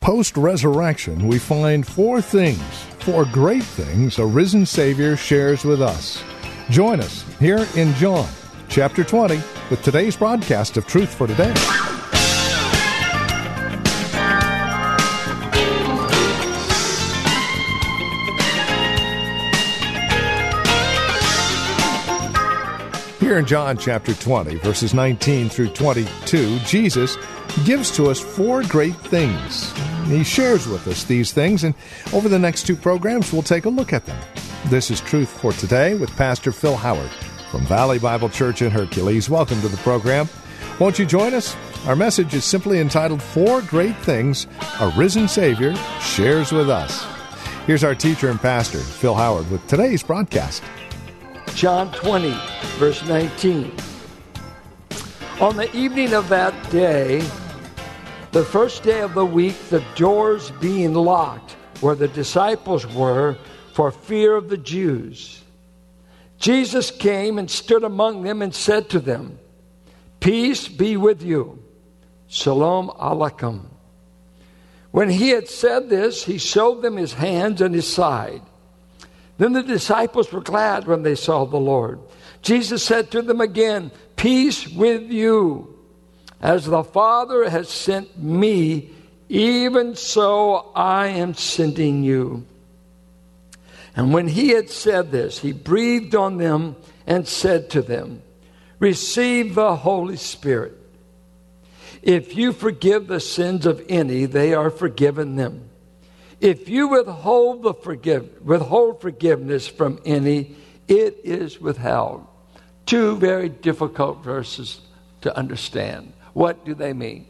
Post resurrection, we find four things, four great things a risen Savior shares with us. Join us here in John chapter 20 with today's broadcast of Truth for Today. Here in John chapter 20, verses 19 through 22, Jesus gives to us four great things. He shares with us these things, and over the next two programs, we'll take a look at them. This is Truth for Today with Pastor Phil Howard from Valley Bible Church in Hercules. Welcome to the program. Won't you join us? Our message is simply entitled Four Great Things a Risen Savior Shares with Us. Here's our teacher and pastor, Phil Howard, with today's broadcast. John 20, verse 19. On the evening of that day, the first day of the week, the doors being locked where the disciples were for fear of the Jews, Jesus came and stood among them and said to them, Peace be with you. Shalom Aleichem. When he had said this, he showed them his hands and his side. Then the disciples were glad when they saw the Lord. Jesus said to them again, Peace with you. As the Father has sent me, even so I am sending you. And when he had said this, he breathed on them and said to them, Receive the Holy Spirit. If you forgive the sins of any, they are forgiven them. If you withhold the forgive, withhold forgiveness from any, it is withheld. Two very difficult verses to understand. What do they mean?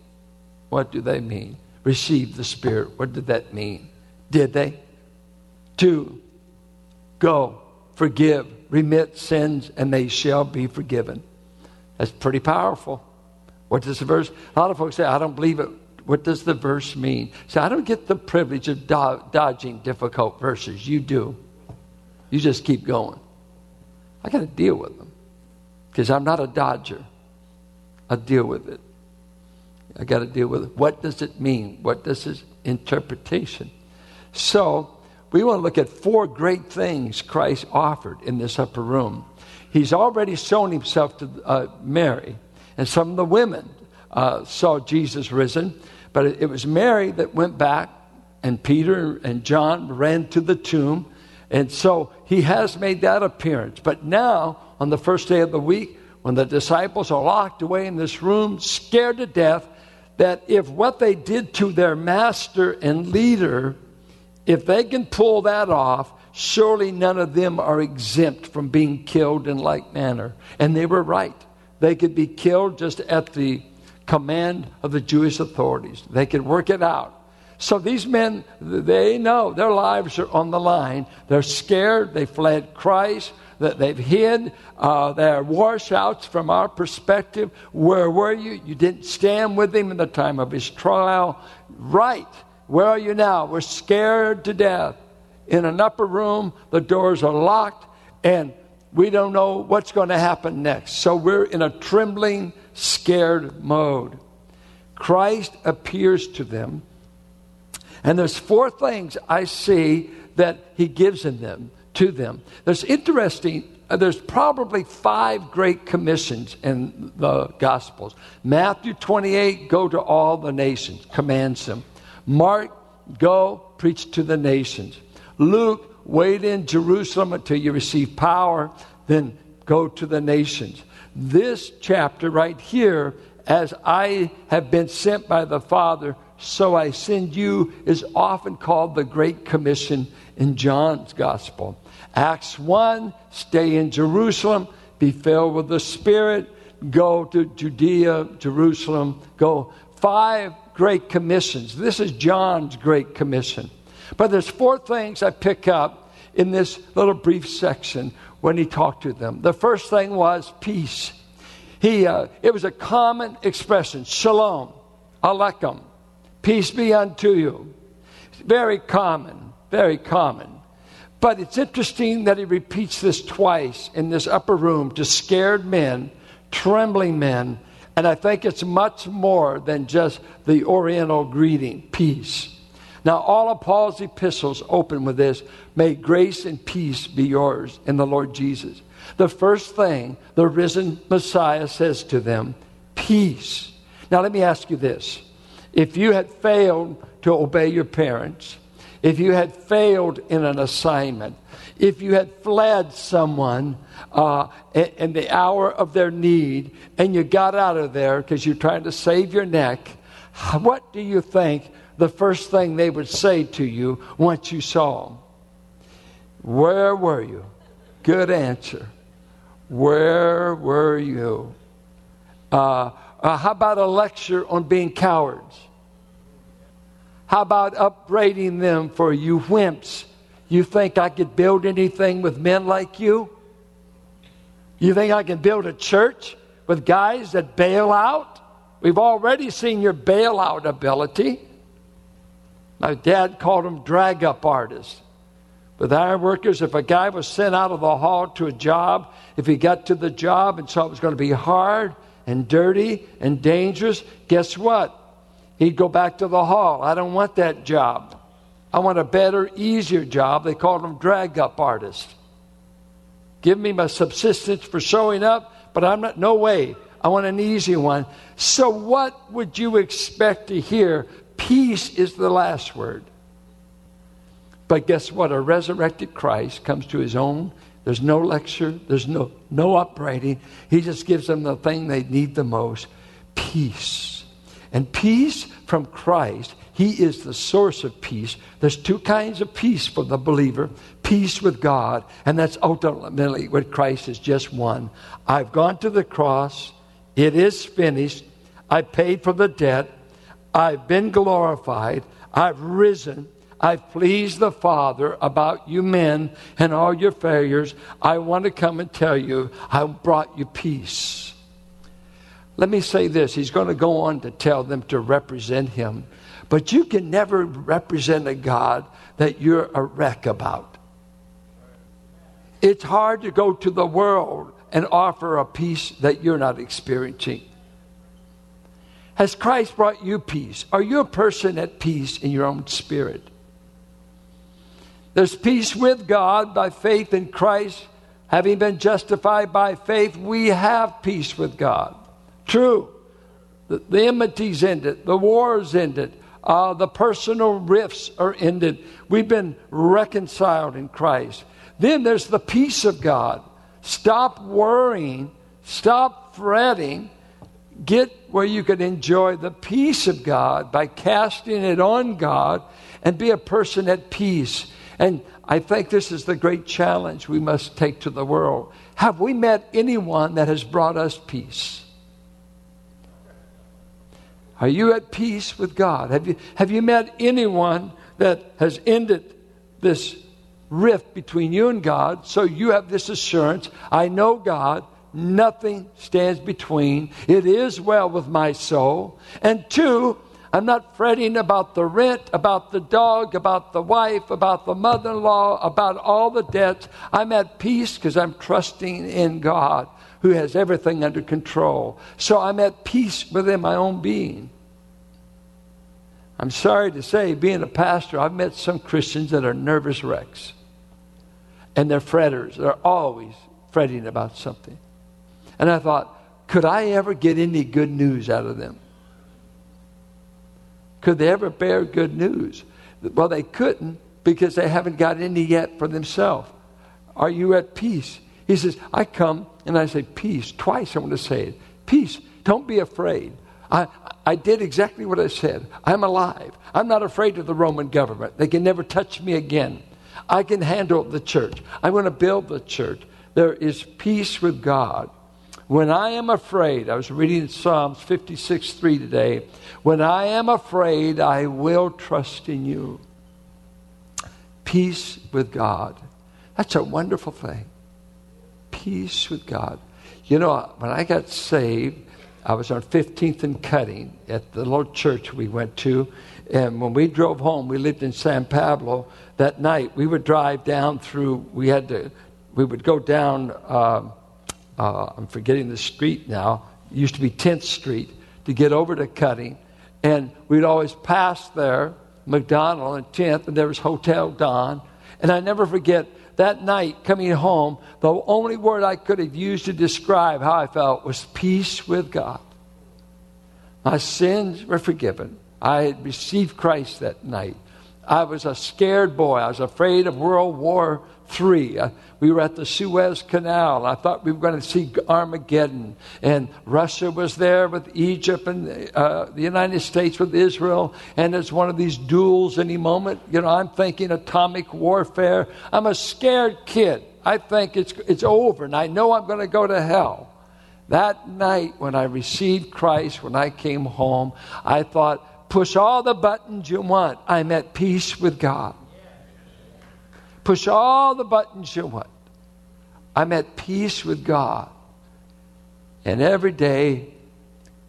What do they mean? Receive the Spirit. What did that mean? Did they? Two, go, forgive, remit sins, and they shall be forgiven. That's pretty powerful. What does the verse? A lot of folks say, I don't believe it. What does the verse mean? So I don't get the privilege of do- dodging difficult verses. You do. You just keep going. I got to deal with them because I'm not a dodger. I deal with it. I got to deal with it. What does it mean? What does its interpretation? So we want to look at four great things Christ offered in this upper room. He's already shown himself to uh, Mary, and some of the women uh, saw Jesus risen. But it, was Mary that went back, and Peter and John ran to the tomb. And so he has made that appearance. But now, on the first day of the week, when the disciples are locked away in this room, scared to death, that if what they did to their master and leader, if they can pull that off, surely none of them are exempt from being killed in like manner. And they were right. They could be killed just at the command of the Jewish authorities. They could work it out. So these men, they know their lives are on the line. They're scared. They fled Christ. That they've hid. Uh, they're washouts from our perspective. Where were you? You didn't stand with him in the time of his trial. Right. Where are you now? We're scared to death. In an upper room, the doors are locked, and we don't know what's going to happen next. So we're in a trembling scared mode. Christ appears to them, and there's four things I see that he gives in them to them. There's interesting. Uh, there's probably five great commissions in the Gospels. Matthew 28, go to all the nations, commands them. Mark, go preach to the nations. Luke, wait in Jerusalem until you receive power, then go to the nations this chapter right here, as I have been sent by the Father, so I send you, is often called the Great Commission in John's Gospel. Acts 1, stay in Jerusalem, be filled with the Spirit, go to Judea, Jerusalem, go. Five great commissions. This is John's great commission. But there's four things I pick up in this little brief section when he talked to them. The first thing was peace. He, uh, it was a common expression, shalom, aleichem, peace be unto you. Very common, very common. But it's interesting that he repeats this twice in this upper room to scared men, trembling men, and I think it's much more than just the Oriental greeting, peace. Now, all of Paul's epistles open with this May grace and peace be yours in the Lord Jesus. The first thing the risen Messiah says to them, peace. Now, let me ask you this. If you had failed to obey your parents, if you had failed in an assignment, if you had fled someone uh, in, the hour of their need and you got out of there because you're trying to save your neck, what do you think the first thing they would say to you once you saw them? Where were you? Good answer. Where were you? Uh, uh, how about a lecture on being cowards? How about upbraiding them for you wimps? You think I could build anything with men like you? You think I can build a church with guys that bail out? We've already seen your bailout ability. My dad called them drag up artists. With iron workers, if a guy was sent out of the hall to a job, if he got to the job and saw it was going to be hard and dirty and dangerous, guess what? He'd go back to the hall. I don't want that job. I want a better, easier job. They called them drag up artists. Give me my subsistence for showing up, but I'm not, no way. I want an easy one. So, what would you expect to hear? Peace is the last word. But guess what? A resurrected Christ comes to his own. There's no lecture, there's no, no upbraiding. He just gives them the thing they need the most peace. And peace from Christ, He is the source of peace. There's two kinds of peace for the believer peace with God, and that's ultimately what Christ is just one. I've gone to the cross, it is finished. I paid for the debt, I've been glorified, I've risen. I've pleased the Father about you men and all your failures. I want to come and tell you I brought you peace. Let me say this He's going to go on to tell them to represent Him. But you can never represent a God that you're a wreck about. It's hard to go to the world and offer a peace that you're not experiencing. Has Christ brought you peace? Are you a person at peace in your own spirit? There's peace with God by faith in Christ. Having been justified by faith, we have peace with God. True. The, the enmity's ended, the war's ended, uh, the personal rifts are ended. We've been reconciled in Christ. Then there's the peace of God. Stop worrying, stop fretting. Get where you can enjoy the peace of God by casting it on God and be a person at peace. And I think this is the great challenge we must take to the world. Have we met anyone that has brought us peace? Are you at peace with God? Have you, have you met anyone that has ended this rift between you and God so you have this assurance I know God, nothing stands between. It is well with my soul. And two, I'm not fretting about the rent, about the dog, about the wife, about the mother in law, about all the debts. I'm at peace because I'm trusting in God who has everything under control. So I'm at peace within my own being. I'm sorry to say, being a pastor, I've met some Christians that are nervous wrecks. And they're fretters. They're always fretting about something. And I thought, could I ever get any good news out of them? Could they ever bear good news? Well, they couldn't because they haven't got any yet for themselves. Are you at peace? He says, I come and I say, Peace. Twice I want to say it. Peace. Don't be afraid. I, I did exactly what I said. I'm alive. I'm not afraid of the Roman government. They can never touch me again. I can handle the church. I'm going to build the church. There is peace with God. When I am afraid, I was reading Psalms 56 3 today. When I am afraid, I will trust in you. Peace with God. That's a wonderful thing. Peace with God. You know, when I got saved, I was on 15th and Cutting at the little church we went to. And when we drove home, we lived in San Pablo. That night, we would drive down through, we had to, we would go down. Uh, uh, I'm forgetting the street now, it used to be 10th Street, to get over to Cutting. And we'd always pass there, McDonald and 10th, and there was Hotel Don. And I never forget that night coming home, the only word I could have used to describe how I felt was peace with God. My sins were forgiven. I had received Christ that night. I was a scared boy. I was afraid of World War III. Uh, we were at the Suez Canal. I thought we were going to see Armageddon. And Russia was there with Egypt and uh, the United States with Israel. And it's one of these duels any moment. You know, I'm thinking atomic warfare. I'm a scared kid. I think it's, it's over and I know I'm going to go to hell. That night when I received Christ, when I came home, I thought, Push all the buttons you want. I'm at peace with God. Push all the buttons you want. I'm at peace with God. And every day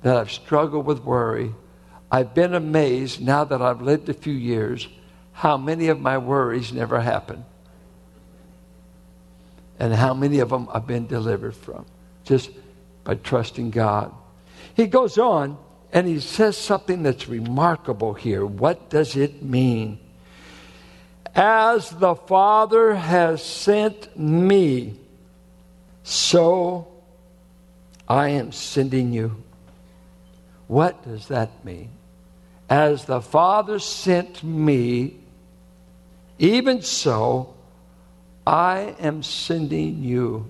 that I've struggled with worry, I've been amazed now that I've lived a few years how many of my worries never happened And how many of them I've been delivered from just by trusting God. He goes on and he says something that's remarkable here. What does it mean? As the Father has sent me, so I am sending you. What does that mean? As the Father sent me, even so I am sending you.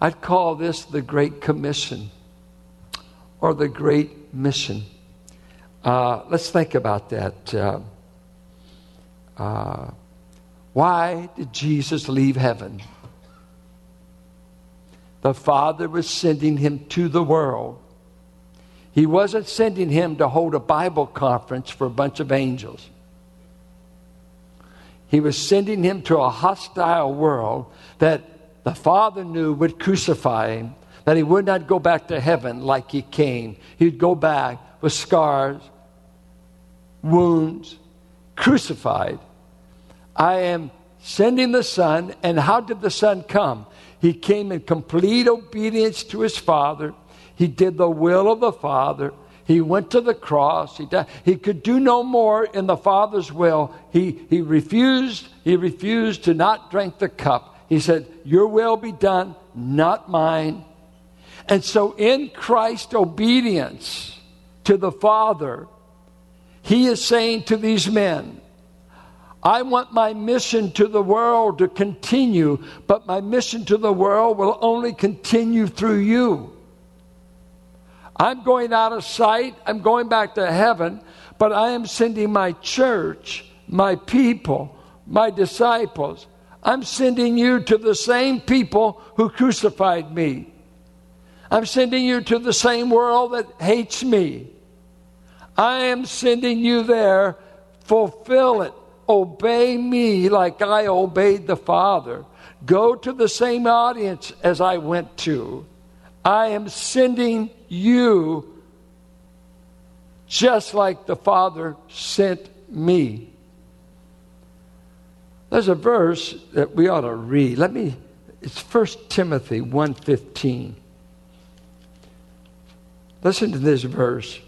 I'd call this the Great Commission or the Great mission. Uh, let's think about that. Uh, uh, why did Jesus leave heaven? The Father was sending him to the world. He wasn't sending him to hold a Bible conference for a bunch of angels. He was sending him to a hostile world that the Father knew would crucify him that he would not go back to heaven like he came. He'd go back with scars, wounds, crucified. I am sending the Son, and how did the Son come? He came in complete obedience to his Father. He did the will of the Father. He went to the cross. He, died. he could do no more in the Father's will. He, he refused. He refused to not drink the cup. He said, "Your will be done, not mine." And so, in Christ's obedience to the Father, he is saying to these men, I want my mission to the world to continue, but my mission to the world will only continue through you. I'm going out of sight, I'm going back to heaven, but I am sending my church, my people, my disciples. I'm sending you to the same people who crucified me. I'm sending you to the same world that hates me. I am sending you there. Fulfill it. Obey me like I obeyed the Father. Go to the same audience as I went to. I am sending you just like the Father sent me. There's a verse that we ought to read. Let me it's 1 Timothy 1:15. Listen to this verse.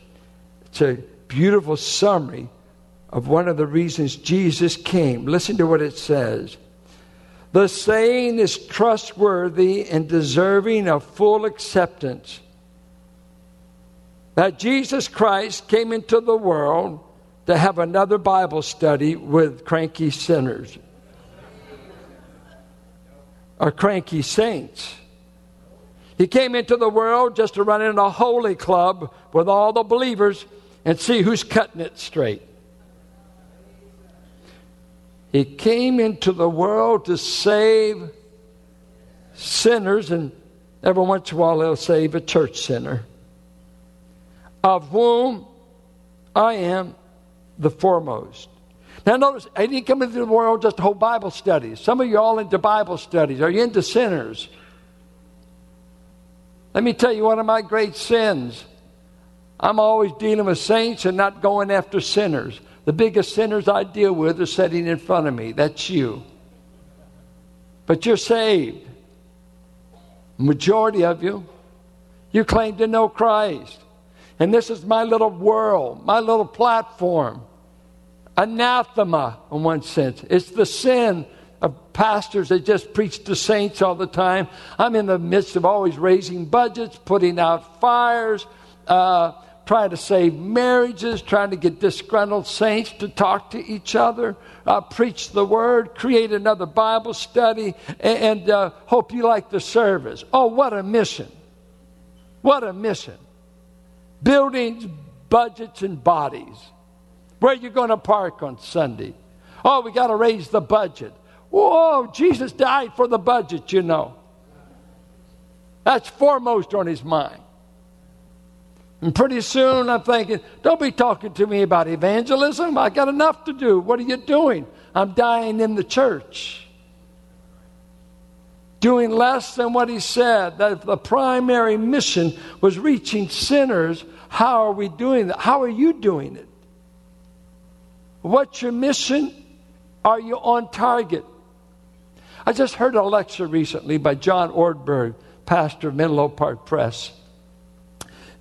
It's a beautiful summary of one of the reasons Jesus came. Listen to what it says. The saying is trustworthy and deserving of full acceptance that Jesus Christ came into the world to have another Bible study with cranky sinners or cranky saints. He came into the world just to run in a holy club with all the believers and see who's cutting it straight. He came into the world to save sinners, and Every once in a while, he'll save a church sinner, of whom I am the foremost. Now, notice, I didn't come into the world just to hold Bible studies. Some of you all into Bible studies. Are you into sinners? Let me tell you one of my great sins. I'm always dealing with saints and not going after sinners. The biggest sinners I deal with are sitting in front of me. That's you. But you're saved. Majority of you, you claim to know Christ. And this is my little world, my little platform. Anathema, in one sense. It's the sin of pastors that just preach to saints all the time. I'm in the midst of always raising budgets, putting out fires, uh, trying to save marriages, trying to get disgruntled saints to talk to each other, uh, preach the word, create another Bible study, and, and uh, hope you like the service. Oh, what a mission! What a mission. Buildings, budgets, and bodies. Where are you going to park on Sunday? Oh, we got to raise the budget. Whoa, Jesus died for the budget, you know. That's foremost on his mind. And pretty soon I'm thinking, don't be talking to me about evangelism. I got enough to do. What are you doing? I'm dying in the church. Doing less than what he said. That the primary mission was reaching sinners, how are we doing that? How are you doing it? What's your mission? Are you on target? I just heard a lecture recently by John Ortberg, pastor of Menlo Park Press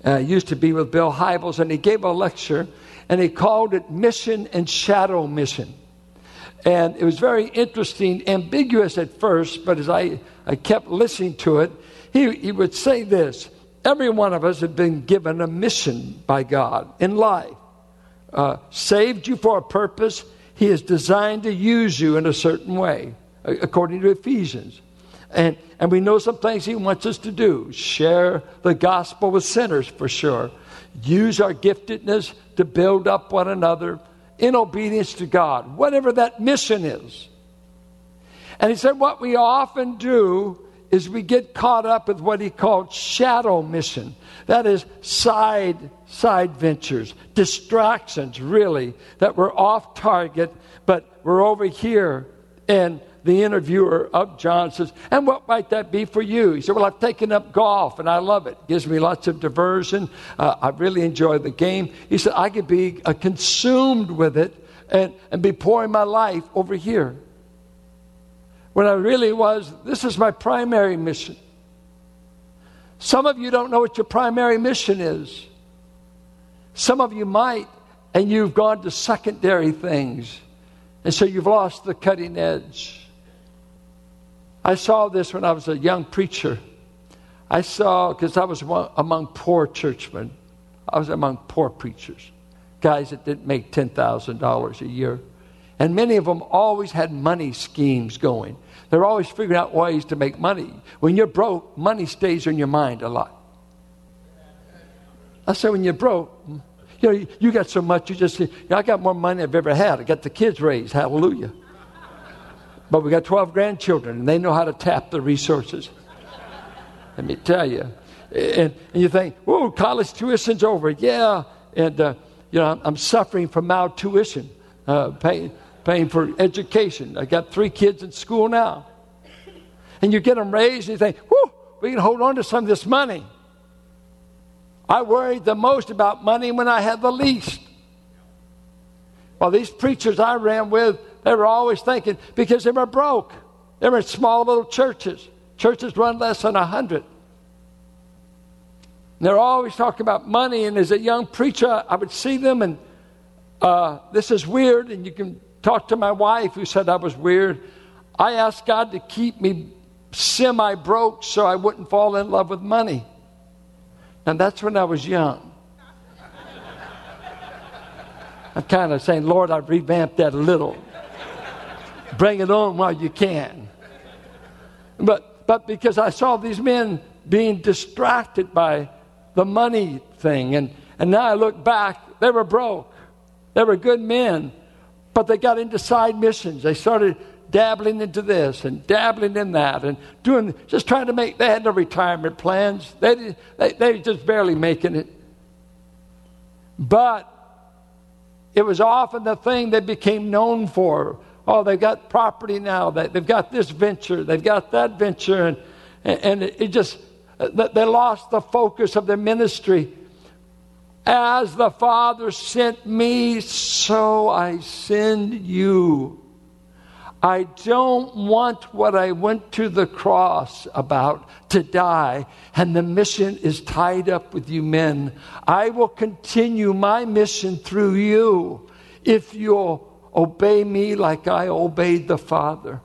uh, used to be with Bill Hybels, and he gave a lecture, and he called it Mission and Shadow Mission. And it was very interesting, ambiguous at first, but as I, I kept listening to it, he, he would say this Every one of us had been given a mission by God in life. Uh, saved you for a purpose, He is designed to use you in a certain way, according to Ephesians. And, and we know some things He wants us to do share the gospel with sinners for sure, use our giftedness to build up one another in obedience to God, whatever that mission is. And He said, What we often do is we get caught up with what He called shadow mission. That is side side ventures, distractions, really, that we're off target, but we're over here and the interviewer of John says, And what might that be for you? He said, Well, I've taken up golf and I love it. it gives me lots of diversion. Uh, I really enjoy the game. He said, I could be uh, consumed with it and, and be pouring my life over here. When I really was, this is my primary mission. Some of you don't know what your primary mission is. Some of you might, and you've gone to secondary things. And so you've lost the cutting edge. I saw this when I was a young preacher. I saw, because I was among poor churchmen, I was among poor preachers, guys that didn't make $10,000 a year. And many of them always had money schemes going. They're always figuring out ways to make money. When you're broke, money stays in your mind a lot. I said, when you're broke, you know, you got so much, you just, know, I got more money I've ever had. I got the kids raised. Hallelujah. But we got 12 grandchildren, and they know how to tap the resources. Let me tell you. And, and you think, whoa, college tuition's over. Yeah. And, uh, you know, I'm, I'm, suffering from maltuition, uh, paying, paying for education. I got three kids in school now. And you get them raised, and you think, whoo, we can hold on to some of this money. I worried the most about money when I had the least. Well, these preachers I ran with, they were always thinking because they were broke. They were in small little churches. Churches run less than a hundred. They're always talking about money. And as a young preacher, I would see them, and uh, this is weird. And you can talk to my wife, who said I was weird. I asked God to keep me semi broke so I wouldn't fall in love with money. And that's when I was young. I'm kind of saying, Lord, I've revamped that a little. Bring it on while you can. But, but because I saw these men being distracted by the money thing, and, and now I look back, they were broke. They were good men, but they got into side missions. They started dabbling into this and dabbling in that and doing, just trying to make, they had no retirement plans. They, they, they just barely making it. But it was often the thing they became known for. Oh, they've got property now. They've got this venture. They've got that venture. And, and it just, they lost the focus of their ministry. As the Father sent me, so I send you. I don't want what I went to the cross about to die, and the mission is tied up with you men. I will continue my mission through you if you'll obey me like I obeyed the Father.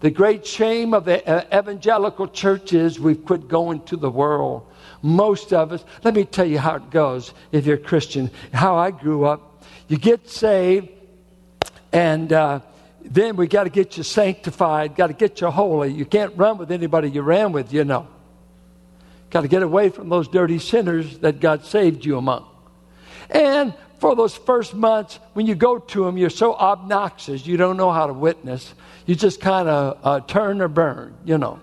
The great shame of the uh, evangelical church is we've quit going to the world. Most of us, let me tell you how it goes if you're a Christian, how I grew up. You get saved, and uh, then we got to get you sanctified, got to get you holy. You can't run with anybody you ran with, you know. Got to get away from those dirty sinners that God saved you among. And for those first months, when you go to them, you're so obnoxious, you don't know how to witness. You just kind of uh, turn or burn, you know.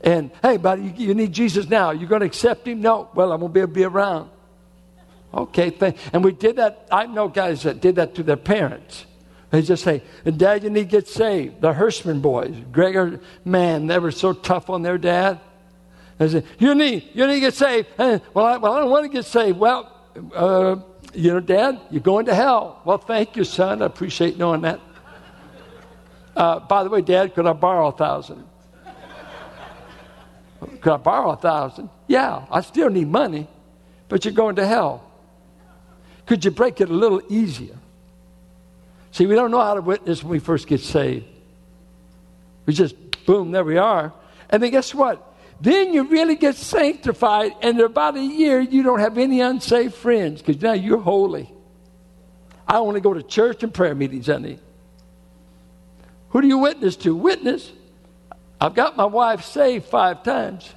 And hey, buddy, you, you need Jesus now. You're going to accept him? No. Well, I'm going to be able to be around. Okay, thank, and we did that. I know guys that did that to their parents. They just say, Dad, you need to get saved. The Hirschman boys, Gregor, man, they were so tough on their dad. They said, You need, you need to get saved. And, well, I, well, I don't want to get saved. Well, uh, you know, Dad, you're going to hell. Well, thank you, son. I appreciate knowing that. Uh, by the way, Dad, could I borrow a thousand? Could I borrow a thousand? Yeah, I still need money, but you're going to hell. Could you break it a little easier? See, we don't know how to witness when we first get saved. We just, boom, there we are. And then guess what? Then you really get sanctified, and in about a year, you don't have any unsaved friends because now you're holy. I only go to church and prayer meetings, honey. Who do you witness to? Witness. I've got my wife saved five times.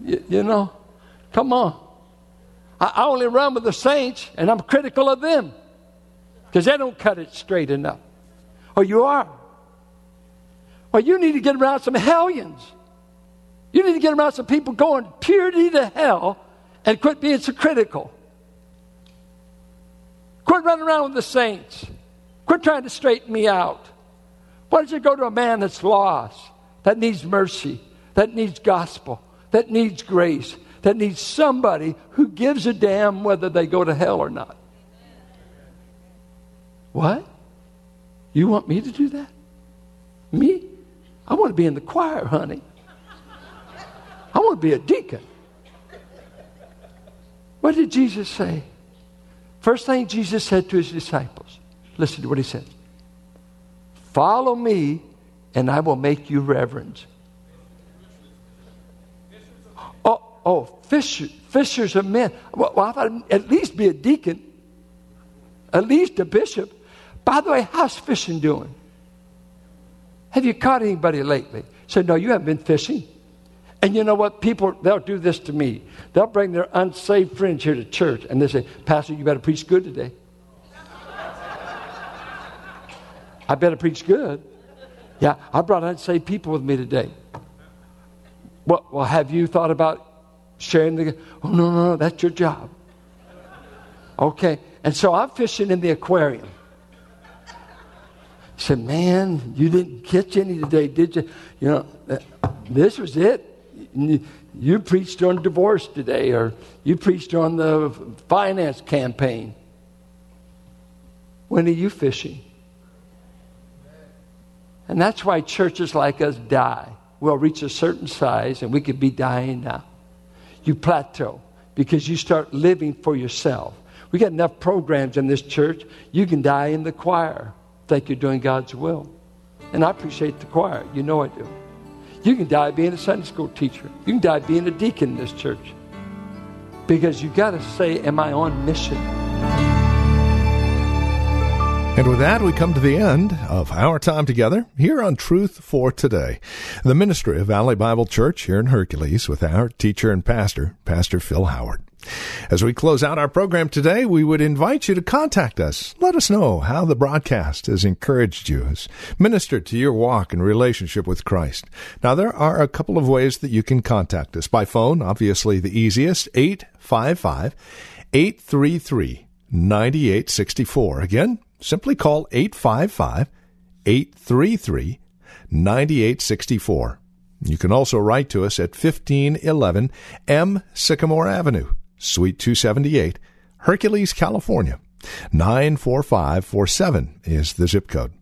you, you know, come on. I, I only run with the saints, and I'm critical of them because they don't cut it straight enough. Oh, you are. You need to get around some hellions. You need to get around some people going purity to hell and quit being so critical. Quit running around with the saints. Quit trying to straighten me out. Why don't you go to a man that's lost, that needs mercy, that needs gospel, that needs grace, that needs somebody who gives a damn whether they go to hell or not? What? You want me to do that? Me? I want to be in the choir, honey. I want to be a deacon. What did Jesus say? First thing Jesus said to his disciples listen to what he said Follow me, and I will make you reverend. Oh, oh, fishers, fishers of men. Well, I thought at least be a deacon, at least a bishop. By the way, how's fishing doing? Have you caught anybody lately? Said, no, you haven't been fishing. And you know what? People, they'll do this to me. They'll bring their unsaved friends here to church and they say, Pastor, you better preach good today. I better preach good. Yeah, I brought unsaved people with me today. Well, well, have you thought about sharing the? Oh, no, no, no, that's your job. Okay. And so I'm fishing in the aquarium. Said, Man, you didn't catch any today, did you? You know, uh, this was it. You preached on divorce today, or you preached on the finance campaign. When are you fishing? And that's why churches like us die. We'll reach a certain size, and we could be dying now. You plateau because you start living for yourself. We got enough programs in this church. You can die in the choir think you're doing God's will. And I appreciate the choir. You know I do. You can die being a Sunday school teacher. You can die being a deacon in this church. Because you've got to say, Am I on mission? And with that, we come to the end of our time together here on Truth for Today, the ministry of Valley Bible Church here in Hercules with our teacher and pastor, Pastor Phil Howard. As we close out our program today, we would invite you to contact us. Let us know how the broadcast has encouraged you, has ministered to your walk and relationship with Christ. Now, there are a couple of ways that you can contact us. By phone, obviously the easiest, 855 833 9864. Again, simply call 855 833 9864. You can also write to us at 1511 M Sycamore Avenue, Suite 278, Hercules, California. 94547 is the zip code.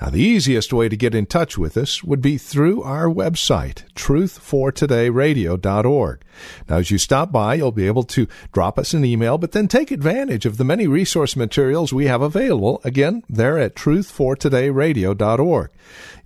Now, the easiest way to get in touch with us would be through our website, truthfortodayradio.org. Now, as you stop by, you'll be able to drop us an email, but then take advantage of the many resource materials we have available. Again, there at truthfortodayradio.org.